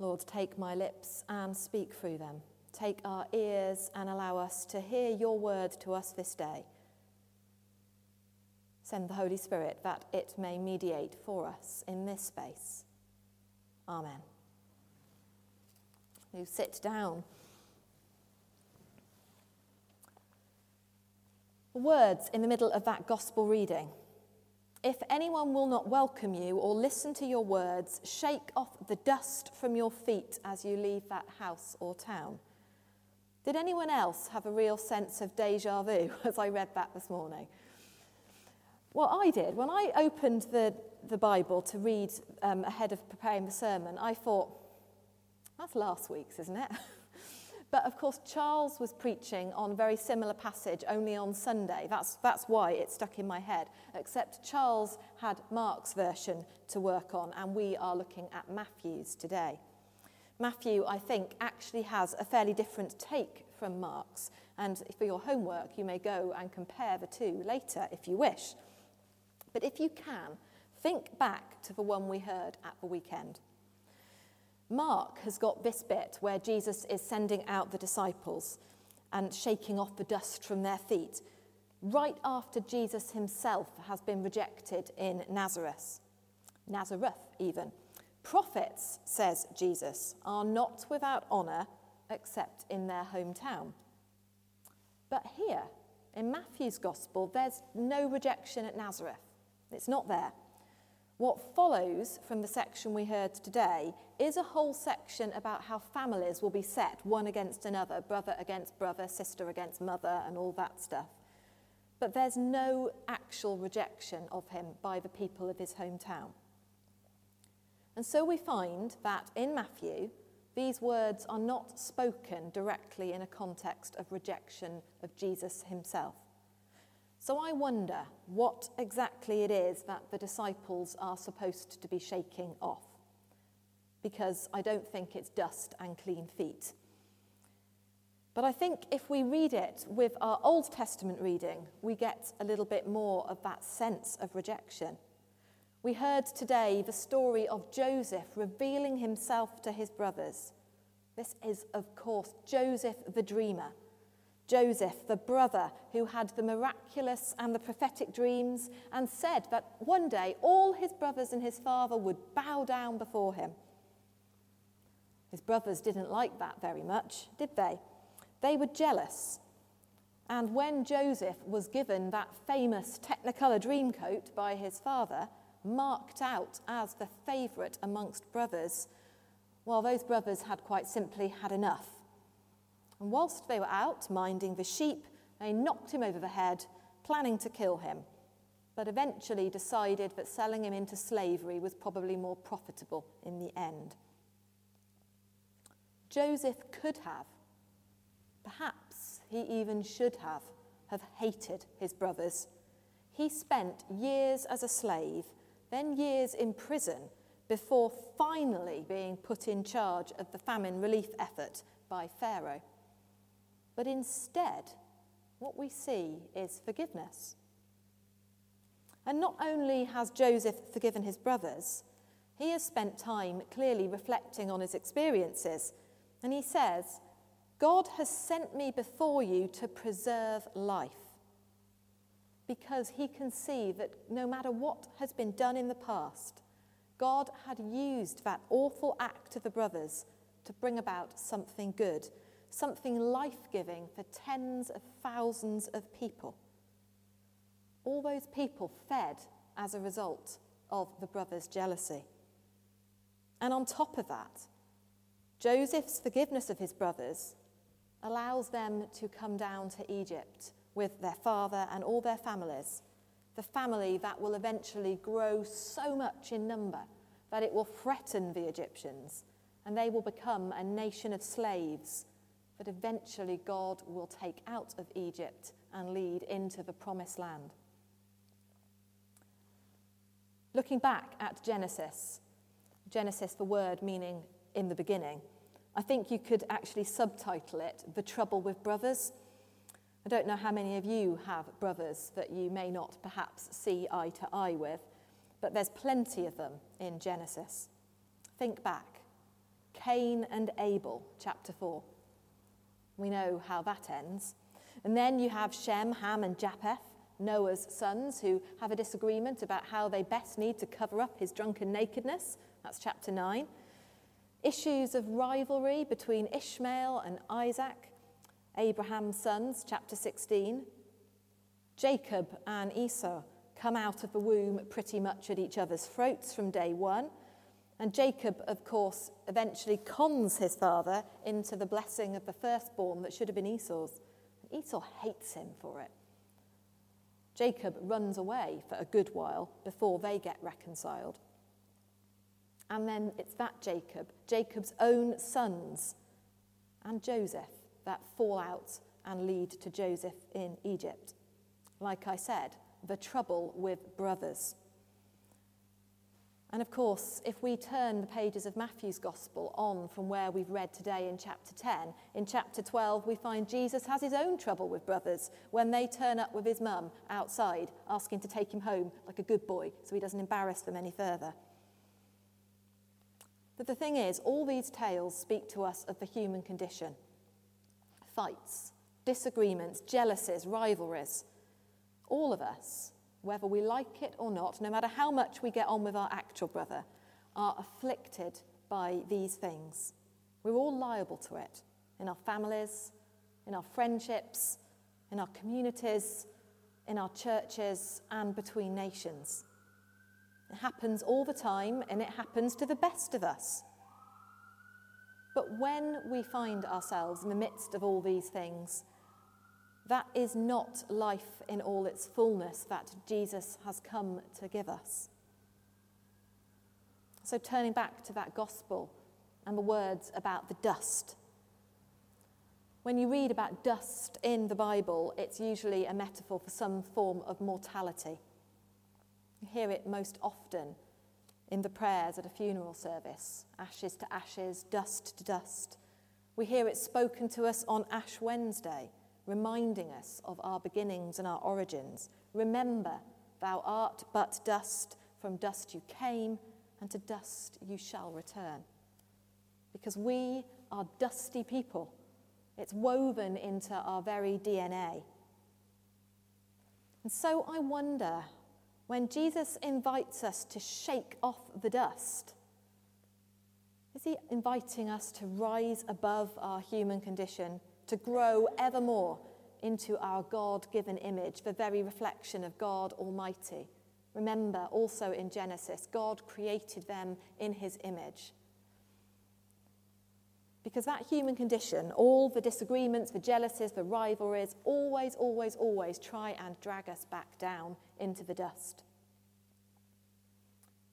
Lord, take my lips and speak through them. Take our ears and allow us to hear your word to us this day. Send the Holy Spirit that it may mediate for us in this space. Amen. You sit down. Words in the middle of that gospel reading If anyone will not welcome you or listen to your words, shake off the dust from your feet as you leave that house or town. Did anyone else have a real sense of deja vu as I read that this morning? What I did, when I opened the, the Bible to read um, ahead of preparing the sermon, I thought, that's last week's, isn't it? But of course, Charles was preaching on a very similar passage only on Sunday. That's, that's why it stuck in my head. Except Charles had Mark's version to work on, and we are looking at Matthew's today. Matthew, I think, actually has a fairly different take from Mark's. And for your homework, you may go and compare the two later if you wish. But if you can, think back to the one we heard at the weekend. Mark has got this bit where Jesus is sending out the disciples and shaking off the dust from their feet, right after Jesus himself has been rejected in Nazareth. Nazareth, even. Prophets, says Jesus, are not without honour except in their hometown. But here, in Matthew's Gospel, there's no rejection at Nazareth. It's not there. What follows from the section we heard today is a whole section about how families will be set one against another, brother against brother, sister against mother, and all that stuff. But there's no actual rejection of him by the people of his hometown. And so we find that in Matthew, these words are not spoken directly in a context of rejection of Jesus himself. So I wonder what exactly it is that the disciples are supposed to be shaking off. Because I don't think it's dust and clean feet. But I think if we read it with our Old Testament reading, we get a little bit more of that sense of rejection. We heard today the story of Joseph revealing himself to his brothers. This is, of course, Joseph the dreamer Joseph, the brother who had the miraculous and the prophetic dreams, and said that one day all his brothers and his father would bow down before him. His brothers didn't like that very much, did they? They were jealous. And when Joseph was given that famous Technicolor dreamcoat by his father, marked out as the favourite amongst brothers, well, those brothers had quite simply had enough and whilst they were out minding the sheep, they knocked him over the head, planning to kill him, but eventually decided that selling him into slavery was probably more profitable in the end. Joseph could have, perhaps he even should have, have hated his brothers. He spent years as a slave, then years in prison, before finally being put in charge of the famine relief effort by Pharaoh. But instead, what we see is forgiveness. And not only has Joseph forgiven his brothers, he has spent time clearly reflecting on his experiences. And he says, God has sent me before you to preserve life. Because he can see that no matter what has been done in the past, God had used that awful act of the brothers to bring about something good something life giving for tens of thousands of people. All those people fed as a result of the brothers' jealousy. And on top of that, Joseph's forgiveness of his brothers allows them to come down to Egypt with their father and all their families, the family that will eventually grow so much in number that it will threaten the Egyptians and they will become a nation of slaves that eventually God will take out of Egypt and lead into the promised land. Looking back at Genesis, Genesis, the word meaning in the beginning, I think you could actually subtitle it The Trouble with Brothers. I don't know how many of you have brothers that you may not perhaps see eye to eye with, but there's plenty of them in Genesis. Think back. Cain and Abel, chapter 4. We know how that ends. And then you have Shem, Ham, and Japheth, Noah's sons, who have a disagreement about how they best need to cover up his drunken nakedness. That's chapter 9. Issues of rivalry between Ishmael and Isaac, Abraham's sons, chapter 16. Jacob and Esau come out of the womb pretty much at each other's throats from day one. And Jacob, of course, eventually cons his father into the blessing of the firstborn that should have been Esau's. Esau hates him for it. Jacob runs away for a good while before they get reconciled. And then it's that Jacob, Jacob's own sons, and Joseph that fall out and lead to Joseph in Egypt. Like I said, the trouble with brothers. And of course, if we turn the pages of Matthew's Gospel on from where we've read today in chapter 10, in chapter 12, we find Jesus has his own trouble with brothers when they turn up with his mum outside asking to take him home like a good boy so he doesn't embarrass them any further. But the thing is, all these tales speak to us of the human condition fights, disagreements, jealousies, rivalries. All of us whether we like it or not, no matter how much we get on with our actual brother, are afflicted by these things. We're all liable to it in our families, in our friendships, in our communities, in our churches, and between nations. It happens all the time, and it happens to the best of us. But when we find ourselves in the midst of all these things, that is not life in all its fullness that Jesus has come to give us. So, turning back to that gospel and the words about the dust. When you read about dust in the Bible, it's usually a metaphor for some form of mortality. You hear it most often in the prayers at a funeral service ashes to ashes, dust to dust. We hear it spoken to us on Ash Wednesday reminding us of our beginnings and our origins. Remember, thou art but dust, from dust you came, and to dust you shall return. Because we are dusty people. It's woven into our very DNA. And so I wonder when Jesus invites us to shake off the dust, is he inviting us to rise above our human condition to grow evermore into our God given image, the very reflection of God Almighty. Remember, also in Genesis, God created them in his image. Because that human condition, all the disagreements, the jealousies, the rivalries, always, always, always try and drag us back down into the dust.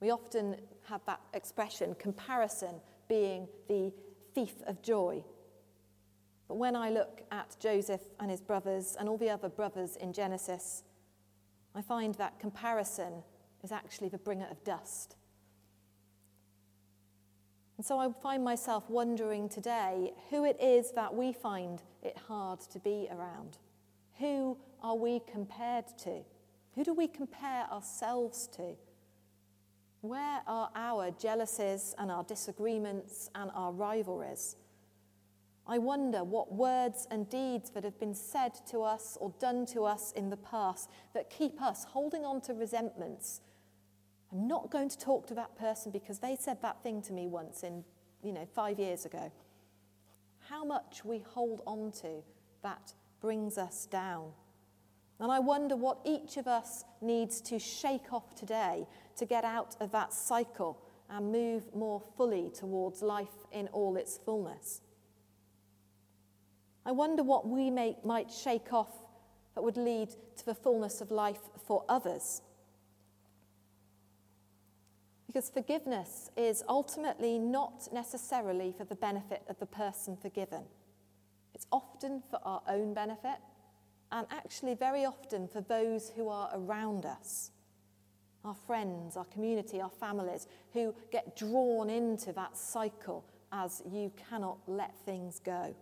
We often have that expression, comparison being the thief of joy. But when I look at Joseph and his brothers and all the other brothers in Genesis, I find that comparison is actually the bringer of dust. And so I find myself wondering today who it is that we find it hard to be around. Who are we compared to? Who do we compare ourselves to? Where are our jealousies and our disagreements and our rivalries? I wonder what words and deeds that have been said to us or done to us in the past that keep us holding on to resentments I'm not going to talk to that person because they said that thing to me once in, you know, five years ago. How much we hold on to that brings us down. And I wonder what each of us needs to shake off today to get out of that cycle and move more fully towards life in all its fullness. I wonder what we may, might shake off that would lead to the fullness of life for others. Because forgiveness is ultimately not necessarily for the benefit of the person forgiven. It's often for our own benefit, and actually, very often for those who are around us our friends, our community, our families, who get drawn into that cycle as you cannot let things go.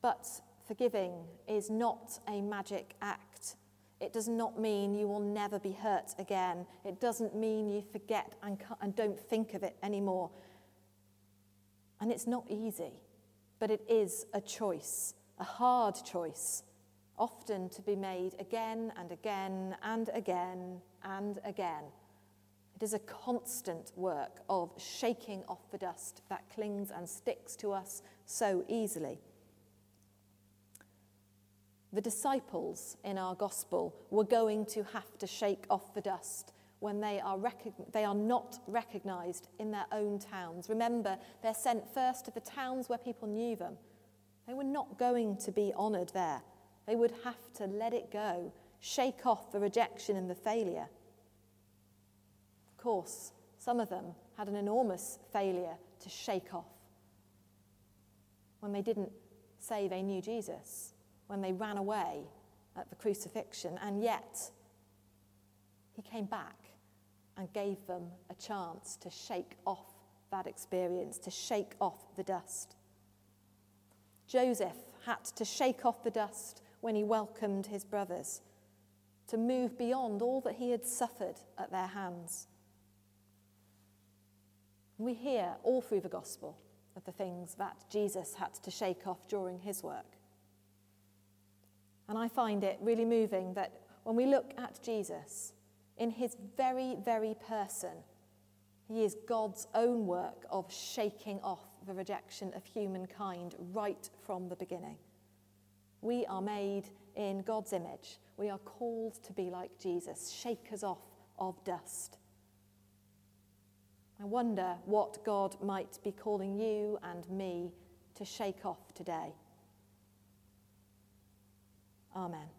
But forgiving is not a magic act. It does not mean you will never be hurt again. It doesn't mean you forget and, and don't think of it anymore. And it's not easy, but it is a choice, a hard choice, often to be made again and again and again and again. It is a constant work of shaking off the dust that clings and sticks to us so easily. The disciples in our gospel were going to have to shake off the dust when they are, they are not recognized in their own towns. Remember, they're sent first to the towns where people knew them. They were not going to be honored there. They would have to let it go, shake off the rejection and the failure. Of course, some of them had an enormous failure to shake off when they didn't say they knew Jesus. When they ran away at the crucifixion, and yet he came back and gave them a chance to shake off that experience, to shake off the dust. Joseph had to shake off the dust when he welcomed his brothers, to move beyond all that he had suffered at their hands. We hear all through the gospel of the things that Jesus had to shake off during his work. And I find it really moving that when we look at Jesus, in his very, very person, he is God's own work of shaking off the rejection of humankind right from the beginning. We are made in God's image. We are called to be like Jesus, shakers off of dust. I wonder what God might be calling you and me to shake off today. Amen.